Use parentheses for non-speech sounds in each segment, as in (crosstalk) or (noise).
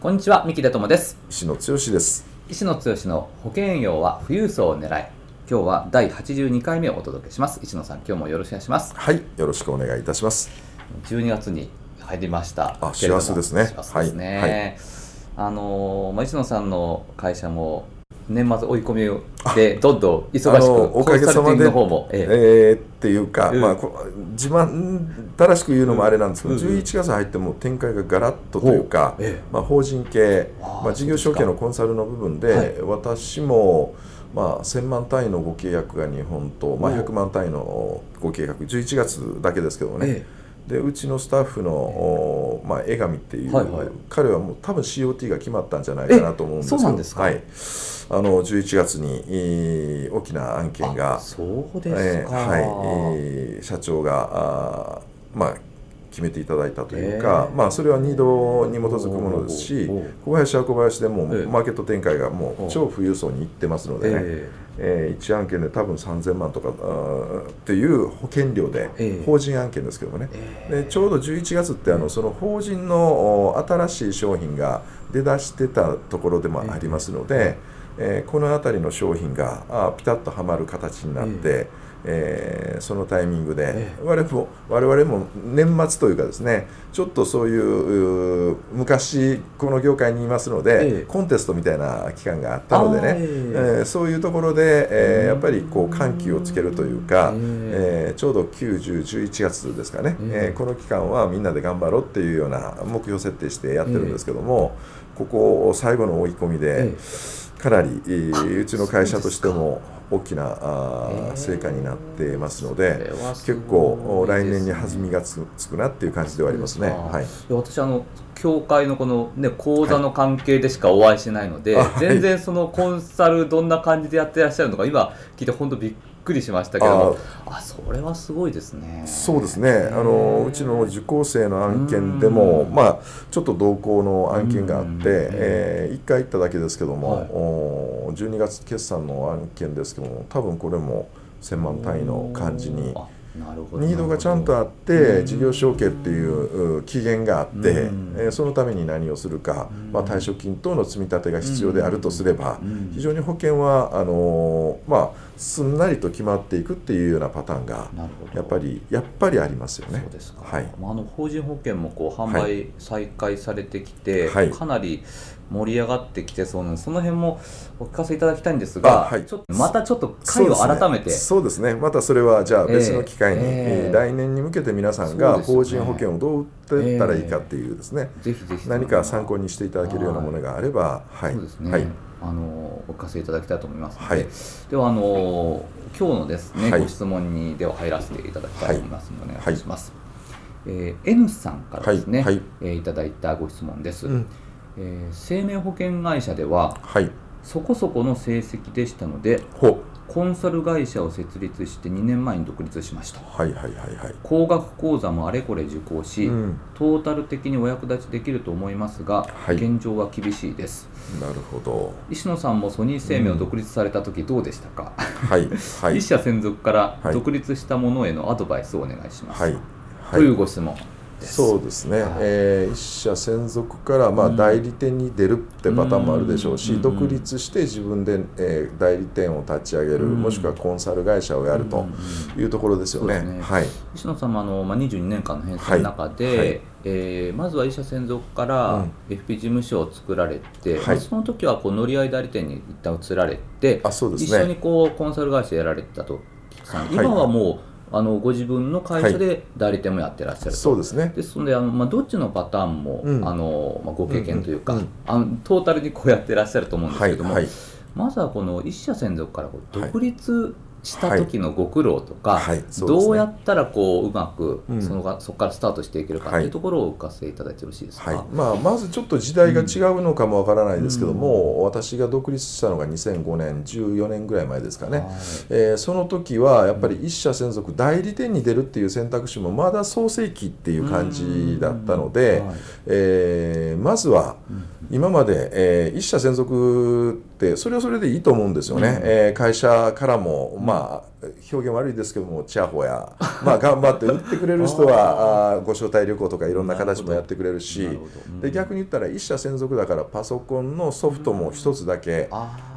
こんにちは三木出友です。石野剛です。石野剛の保険営業は富裕層を狙い今日は第82回目をお届けします。石野さん今日もよろしくお願いします。はいよろしくお願いいたします。12月に入りましたあ幸せですね。幸せですね、はいはい、あのまあ、石野さんの会社も年末追い込みでどんどん忙しくおかげさまでの方も、ええ。えー、っていうか、うん、まあ、自慢正しく言うのもあれなんですけど、うん、11月入っても展開がガラッとというか、えまあ、法人系、まあ、事業承継のコンサルの部分で、はい、私も、まあ、1000万単位のご契約が日本と、まあ、100万単位のご契約11月だけですけどね、ええでうちのスタッフの、まあ、江上っていう、はいはい、彼はもう多分 COT が決まったんじゃないかなと思うんですけど。はい、あの11月に大きな案件がそうですか、えー、はい、社長があ、まあ、決めていただいたというか、まあ、それは2度に基づくものですし小林は小林でもマーケット展開がもう超富裕層に行ってますのでね、ええ。ー、1案件で多分3000万とかっていう保険料で、法人案件ですけどもね、でちょうど11月ってあのその法人の新しい商品が出だしてたところでもありますので、えー、この辺りの商品があピタッとはまる形になって、えー、そのタイミングで、我々も我々も年末というかですねちょっとそういう昔この業界にいますので、コンテストみたいな期間があったのでね、えー、そういうところで、えー、やっぱりこう緩急をつけるというか、えー、ちょうど9011月ですかね、えー、この期間はみんなで頑張ろうっていうような目標設定してやってるんですけども、ここ最後の追い込みで、かなり、うちの会社としても大きなあ成果になってますので結構来年に弾みがつくなっていう感じではありますね。はい、私あの協会のこの、ね、講座の関係でしかお会いしてないので、はい、全然そのコンサルどんな感じでやってらっしゃるのか今聞いて本当びっくりしましたけどあそれはすごいですね。そうですね。あのうちの受講生の案件でもまあちょっと同行の案件があって、えー、1回行っただけですけども、はい、お12月決算の案件ですけども多分これも1000万単位の感じに。ニードがちゃんとあって事業承継っていう期限があって、えそのために何をするか、まあ、退職金等の積み立てが必要であるとすれば、非常に保険はあのまあ、すんなりと決まっていくっていうようなパターンがやっぱりやっぱりありますよね。そうですか、はい、あの法人保険もこう販売再開されてきて、はい、かなり盛り上がってきてそうなのでその辺もお聞かせいただきたいんですが、はい、ちょっとまたちょっと回を改めて。そうですね、ね、またそれはじゃあ別の機会に、えー、来年に向けて皆さんが法人保険をどう打っていったらいいかっていうですね、えー、ぜひぜひ。何か参考にしていただけるようなものがあればはい、ね、はい。あのお聞かせいただきたいと思いますので、はい、ではあの今日のですね、はい、ご質問にでは入らせていただきたいと思いますので、お願いします。はい、えー、N さんからですね、はい、えー、いただいたご質問です。うんえー、生命保険会社では、はい、そこそこの成績でしたのでコンサル会社を設立して2年前に独立しました、はいはいはいはい、高額講座もあれこれ受講し、うん、トータル的にお役立ちできると思いますが、はい、現状は厳しいです。なるほど。石野さんもソニー生命を独立された時どうでしたか、うん、はい、はい、(laughs) 一社専属から独立したものへのアドバイスをお願いします、はい、とい。うご質問そうですね、はい、えー、一社専属からまあ代理店に出るってパターンもあるでしょうし、うん、独立して自分で、えー、代理店を立ち上げる、うん、もしくはコンサル会社をやるというところですよね。ね。はい、石野さんもあの、まあ、22年間の編成の中で、はい。はい、えー、まずは一社専属から FP 事務所を作られて、うん、まあ、その時はこう乗り合い代理店に一旦移られて、あそうですね、一緒にこうコンサル会社やられてたと今はもう、あのご自分の会社で代理店もやってらっしゃると、はい、そうですね。ですのであの、まあ、どっちのパターンも、うん、あのまあ、ご経験というか、うん。うん、あのトータルにこうやってらっしゃると思うんですけども、はいはい、まずはこの一社専属から独立した時のご苦労とか、はいはいね、どうやったらこううまくその、うん、そこからスタートしていけるかってい。うところをお聞かせいただいてよろしいですか、はい、まあ、まずちょっと時代が違うのかもわからないですけども、うん、私が独立したのが2005年14年ぐらい前ですかね、はい、えー、その時はやっぱり一社専属代理店に出るっていう選択肢もまだ創世期っていう感じだったので、うん。はい、えー、まずは今まで、えー、一社専属ってそれはそれでいいと思うんですよね、うん、えー、会社からもまあ表現悪いですけどもチャーホや、(laughs) まあ、頑張って売ってくれる人は (laughs) あご招待旅行とかいろんな形もやってくれるし。で逆に言ったら一社専属だからパソコンのソフトも一つだけ。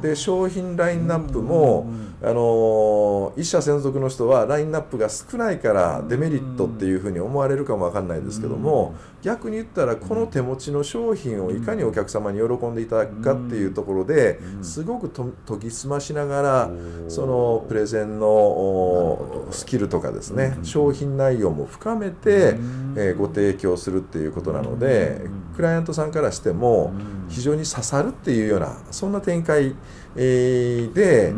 で商品ラインナップもあの一社専属の人はラインナップが少ないからデメリットっていうふうに思われるかもわかんないですけども逆に言ったらこの手持ちの商品をいかにお客様に喜んでいただくかっていうところですごく研ぎ澄ましながらそのプレゼンのスキルとかですね商品内容も深めてえご提供するっていうことなのでクライアントさんからしても非常に刺さるっていうようなそんな展開えで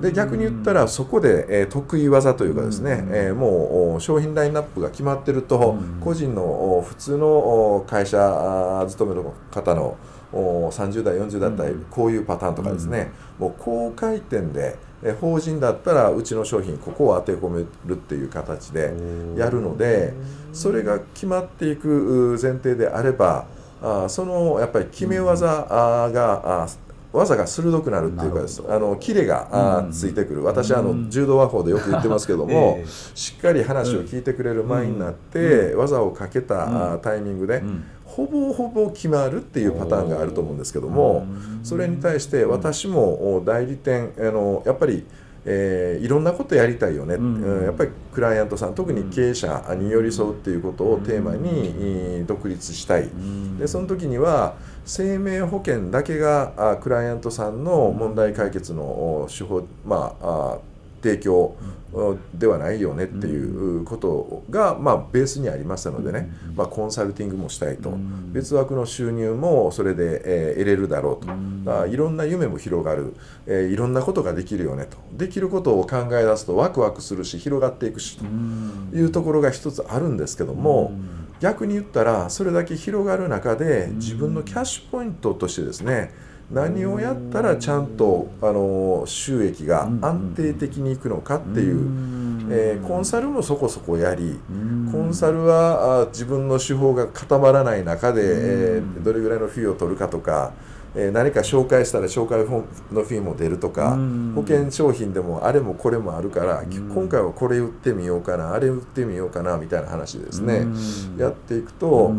で逆に言ったらそこで、え得意技というかですね、えもう商品ラインナップが決まってると個人の普通の会社勤めの方の30代40代だったりこういうパターンとかですね、もう高回転で法人だったらうちの商品ここを当て込めるっていう形でやるのでそれが決まっていく前提であればあそのやっぱり決め技が技が鋭くなるっていうかです。あのキレが、ついてくる。私あの柔道和法でよく言ってますけども、えー、しっかり話を聞いてくれる前になって、技をかけた、タイミングで、ほぼほぼ決まるっていうパターンがあると思うんですけどもそれに対して私も代理店あのやっぱりえー、いろんなことやりたいよね、うん、やっぱりクライアントさん特に経営者に寄り添うっていうことをテーマに独立したい、でその時には生命保険だけがクライアントさんの問題解決の手法まあ提供ではないよねっていうことが、まあ、ベースにありましたのでね、まあ、コンサルティングもしたいと、別枠の収入もそれで、えー、得れるだろうと、だいろんな夢も広がる、えー、いろんなことができるよねと。できることを考え出すとワクワクするし広がっていくしというところが一つあるんですけども。逆に言ったらそれだけ広がる中で自分のキャッシュポイントとしてですね何をやったらちゃんとあの収益が安定的にいくのかっていう、えー、コンサルもそこそこやりコンサルはあ自分の手法が固まらない中で、えー、どれぐらいのフィーを取るかとか。えー、何か紹介したら紹介のフィーも出るとか保険商品でもあれもこれもあるから今回はこれ売ってみようかなあれ売ってみようかなみたいな話ですね。やっていくと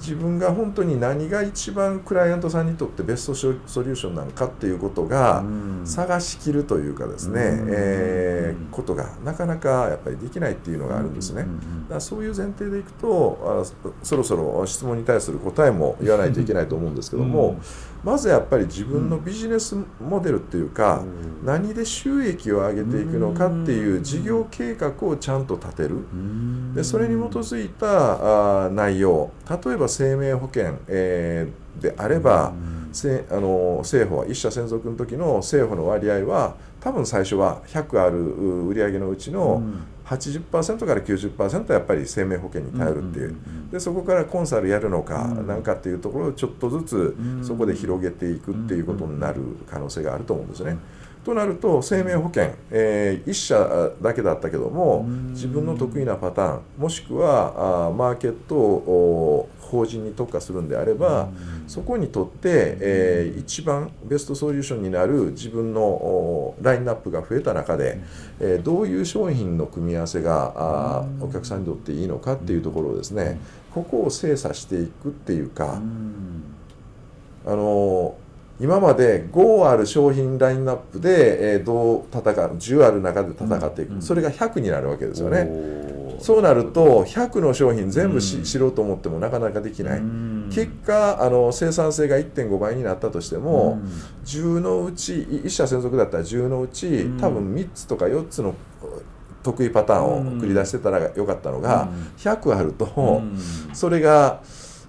自分が本当に何が一番クライアントさんにとってベストソリューションなのかっていうことが探しきるというかですね、えー、ことがなかなかやっぱりできないっていうのがあるんですね。だそういう前提でいくとあそろそろ質問に対する答えも言わないといけないと思うんですけども、まずやっぱり自分のビジネスモデルっていうか、何で収益を上げていくのかっていう事業計画をちゃんと立てる。でそれに基づいたあ内容。例えば生命保険、えー、であれば、せあの政府は一社専属の時の政府の割合は多分最初は100ある売上のうちの80%から90%はやっぱり生命保険に頼るっていう、でそこからコンサルやるのかなんかっていうところをちょっとずつそこで広げていくっていうことになる可能性があると思うんですね。となると生命保険、えー、1社だけだったけども自分の得意なパターンもしくはあマーケットを法人に特化するんであればそこにとって、えー、一番ベストソリューションになる自分のラインナップが増えた中で、えー、どういう商品の組み合わせがあお客さんにとっていいのかっていうところをですねここを精査していくっていうかあの今まで5ある商品ラインナップで、えー、どう戦う10ある中で戦っていく、うん、それが100になるわけですよね。そうなると100の商品全部し、知ろうと思ってもなかなかできない、結果あの生産性が1.5倍になったとしても、10のうち1社専属だったら10のうち多分3つとか4つの得意パターンを繰り出してたらよかったのが、100あると、それが。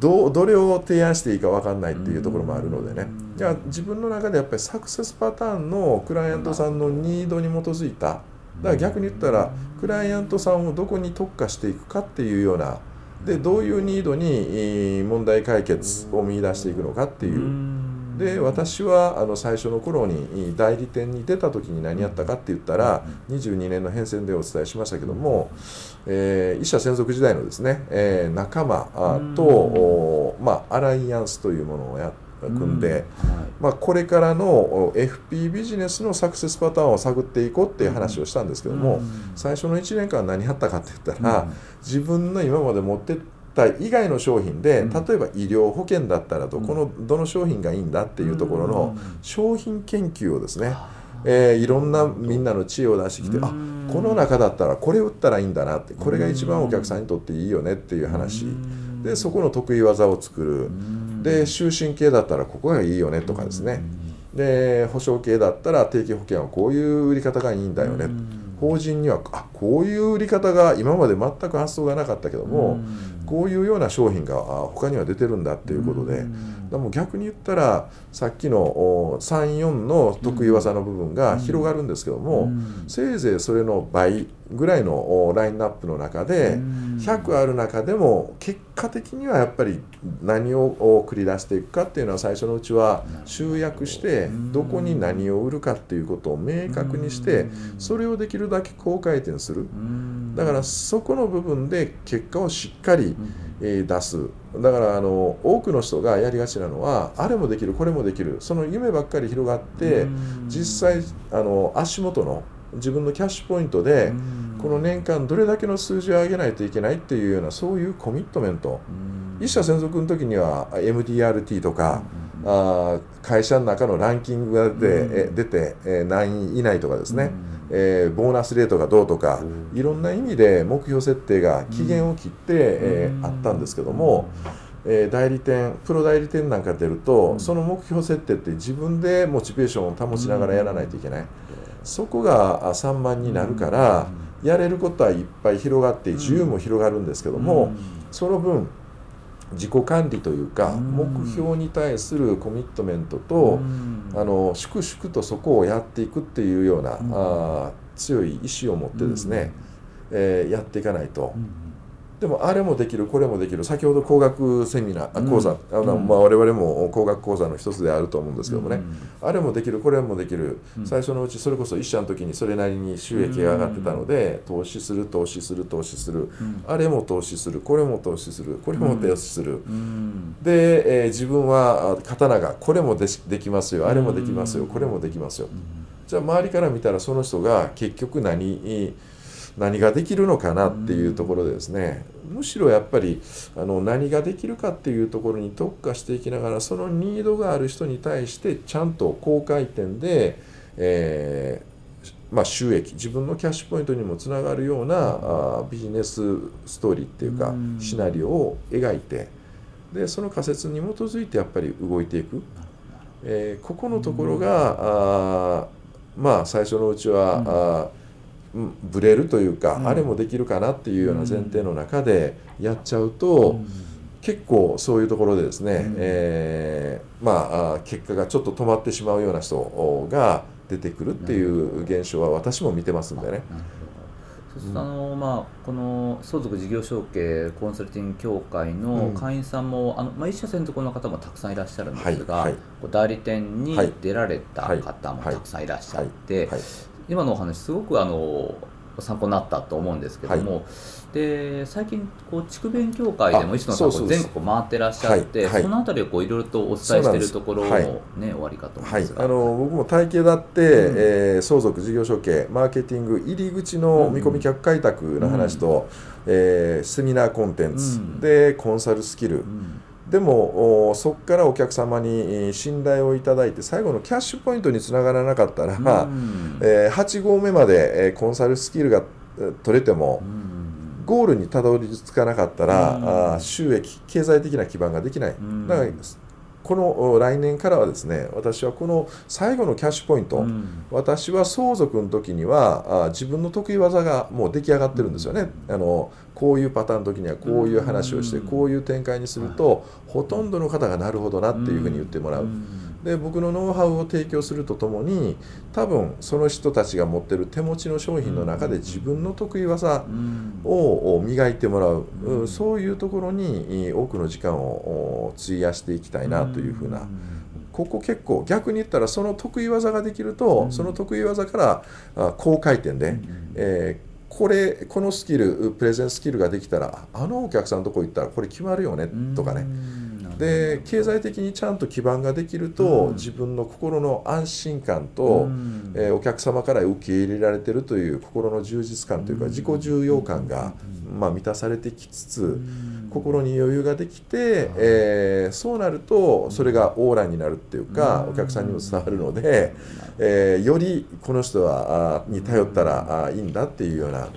どどれを提案していいか分かんないっていうところもあるのでね。じゃあ自分の中でやっぱりサクセスパターンのクライアントさんのニードに基づいただから逆に言ったらクライアントさんをどこに特化していくかっていうようなでどういうニードに問題解決を見出していくのかっていう。で私はあの最初の頃に代理店に出た時に何やったかって言ったら22年の変遷でお伝えしましたけども、えー、医者専属時代のですね、えー、仲間と、まあ、アライアンスというものをやって組んで、はい、まあ、これからの FP ビジネスのサクセスパターンを探っていこうっていう話をしたんですけども、最初の1年間何やったかって言ったら、自分の今まで持って体以外の商品で、例えば医療保険だったらどこのどの商品がいいんだっていうところの商品研究をですね、えー、いろんなみんなの知恵を出してきてあこの中だったらこれ売ったらいいんだなってこれが一番お客さんにとっていいよねっていう話でそこの得意技を作る。で終身系だったらここがいいよねとかですね。で保証系だったら定期保険はこういう売り方がいいんだよね。法人にはあこういう売り方が今まで全く発想がなかったけどもこういうような商品が他には出てるんだっていうことで。でも逆に言ったらさっきの34の得意技の部分が広がるんですけどもせいぜいそれの倍ぐらいのラインナップの中で100ある中でも結果的にはやっぱり何を繰り出していくかっていうのは最初のうちは集約してどこに何を売るかっていうことを明確にしてそれをできるだけ高回転する。だからそこの部分で結果をしっかり出す。だからあの多くの人がやりがちなのはあれもできるこれもできる。その夢ばっかり広がって実際あの足元の自分のキャッシュポイントでこの年間どれだけの数字を上げないといけないっていうようなそういうコミットメント。一社専属の時には MDRT とかあ会社の中のランキングが出て出て、え何位以内とかですね。えー、ボーナスレートがどうとかいろんな意味で目標設定が期限を切って、えー、あったんですけども。えー、代理店プロ代理店なんか出ると、その目標設定って自分でモチベーションを保ちながらやらないといけない、そこが散漫になるから、やれることはいっぱい広がって自由も広がるんですけども、その分自己管理というか目標に対するコミットメントとあの粛々とそこをやっていくっていうようなあ強い意志を持ってですね、えー、やっていかないと。でもあれもできるこれもできる。先ほど工学セミナー講座、あのまあ、我々も工学講座の一つであると思うんですけどもね、あれもできるこれもできる、最初のうちそれこそ一社の時にそれなりに収益が上がってたので、投資する投資する投資する、あれも投資するこれも投資するこれも投資する、で、えー、自分は刀がこれもでできますよ。あれもできますよ。これもできますよ、じゃあ周りから見たらその人が結局何何ができるのかなっていうところでですね。むしろやっぱりあの何ができるかっていうところに特化していきながらそのニードがある人に対してちゃんと高回転で、えー、まあ、収益自分のキャッシュポイントにもつながるようなあビジネスストーリーっていうかシナリオを描いてでその仮説に基づいてやっぱり動いていく、えー、ここのところがあまあ最初のうちは、あブレるというか、あれもできるかなっていうような前提の中でやっちゃうと、結構そういうところでですね、うん、えー、まあ結果がちょっと止まってしまうような人が出てくるっていう現象は私も見てますんでね。そうするとあの、まあ、この相続事業承継コンサルティング協会の会員さんも、うん、あのまあ、一社専属の方もたくさんいらっしゃるんですが、はいはい、代理店に出られた方もたくさんいらっしゃって、今のお話すごくあの参考になったと思うんですけども、はい、で最近こう筑弁協会でも石野さん全国回ってらっしゃって、はい。はい、そのあたりをこういろいろとお伝えしているところもね、終わりかと思いますあの僕も体系だって、うん、えー、相続事業承継マーケティング入り口の見込み客開拓の話と、うん、えー、セミナーコンテンツ、うん、でコンサルスキル、うんでもそこからお客様に信頼をいただいて最後のキャッシュポイントにつながらなかったら、えー、8合目までコンサルスキルが取れてもゴールにたどり着かなかったらあ収益経済的な基盤ができない。だからこの来年からはですね私はこの最後のキャッシュポイント、うん、私は相続の時にはあ自分の得意技がもう出来上がってるんですよね、あのこういうパターンの時にはこういう話をして、こういう展開にすると、ほとんどの方がなるほどなっていうふうに言ってもらう。で僕のノウハウを提供するとともに多分その人たちが持ってる手持ちの商品の中で自分の得意技を磨いてもらう、うん、そういうところに多くの時間を費やしていきたいなというふうな。ここ結構逆に言ったらその得意技ができると、その得意技から高回転で、えーこれこのスキルプレゼンスキルができたらあのお客さんのとこ行ったらこれ決まるよねとかねで経済的にちゃんと基盤ができると、自分の心の安心感と、えー、お客様から受け入れられてるという心の充実感というか自己重要感が、まあ、満たされてきつつ心に余裕ができて、えー、そうなるとそれがオーラになるっていうかお客さんにも伝わるので、えー、よりこの人はあに頼ったらあいいんだっていうような。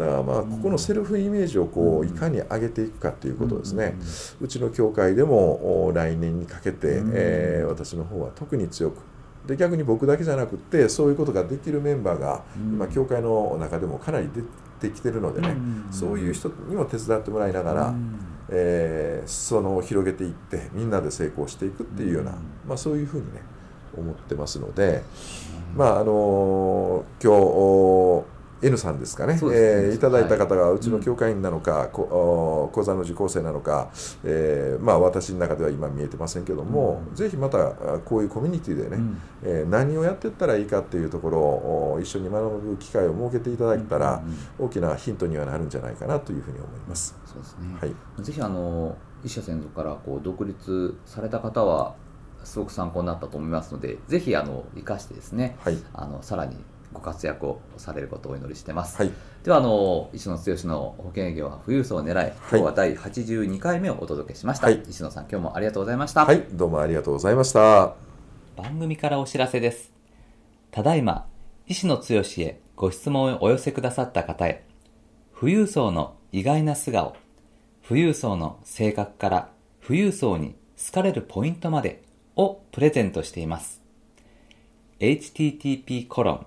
だからまあここのセルフイメージをこういかに上げていくかということですね、うちの教会でも来年にかけて、えー、私の方は特に強く。で逆に僕だけじゃなくてそういうことができるメンバーが今教会の中でもかなり出てきてるのでね、そういう人にも手伝ってもらいながら、えー、その広げていってみんなで成功していくっていうような、まあ、そういうふうにね思ってますので、まああの今日 N さんですかね。ね、えー、いただいた方がうちの教会員なのか、うん、講座の受講生なのか、えーまあ、私の中では今見えてませんけども、うん、ぜひまたこういうコミュニティでね、うん、えー、何をやっていったらいいかっていうところを一緒に学ぶ機会を設けていただいたら、大きなヒントにはなるんじゃないかなというふうに思います。そうですね、はい、ぜひあの一社専属からこう独立された方はすごく参考になったと思いますのでぜひあの生かしてですね、はい、あのさらにご活躍をされることをお祈りしてます、はい、ではあの石野剛の保険営業は富裕層を狙い今日は第82回目をお届けしました、はい、石野さん今日もありがとうございました。はい。どうもありがとうございました。番組からお知らせです。ただいま石野剛へご質問をお寄せくださった方へ富裕層の意外な素顔富裕層の性格から富裕層に好かれるポイントまでをプレゼントしています。http コロン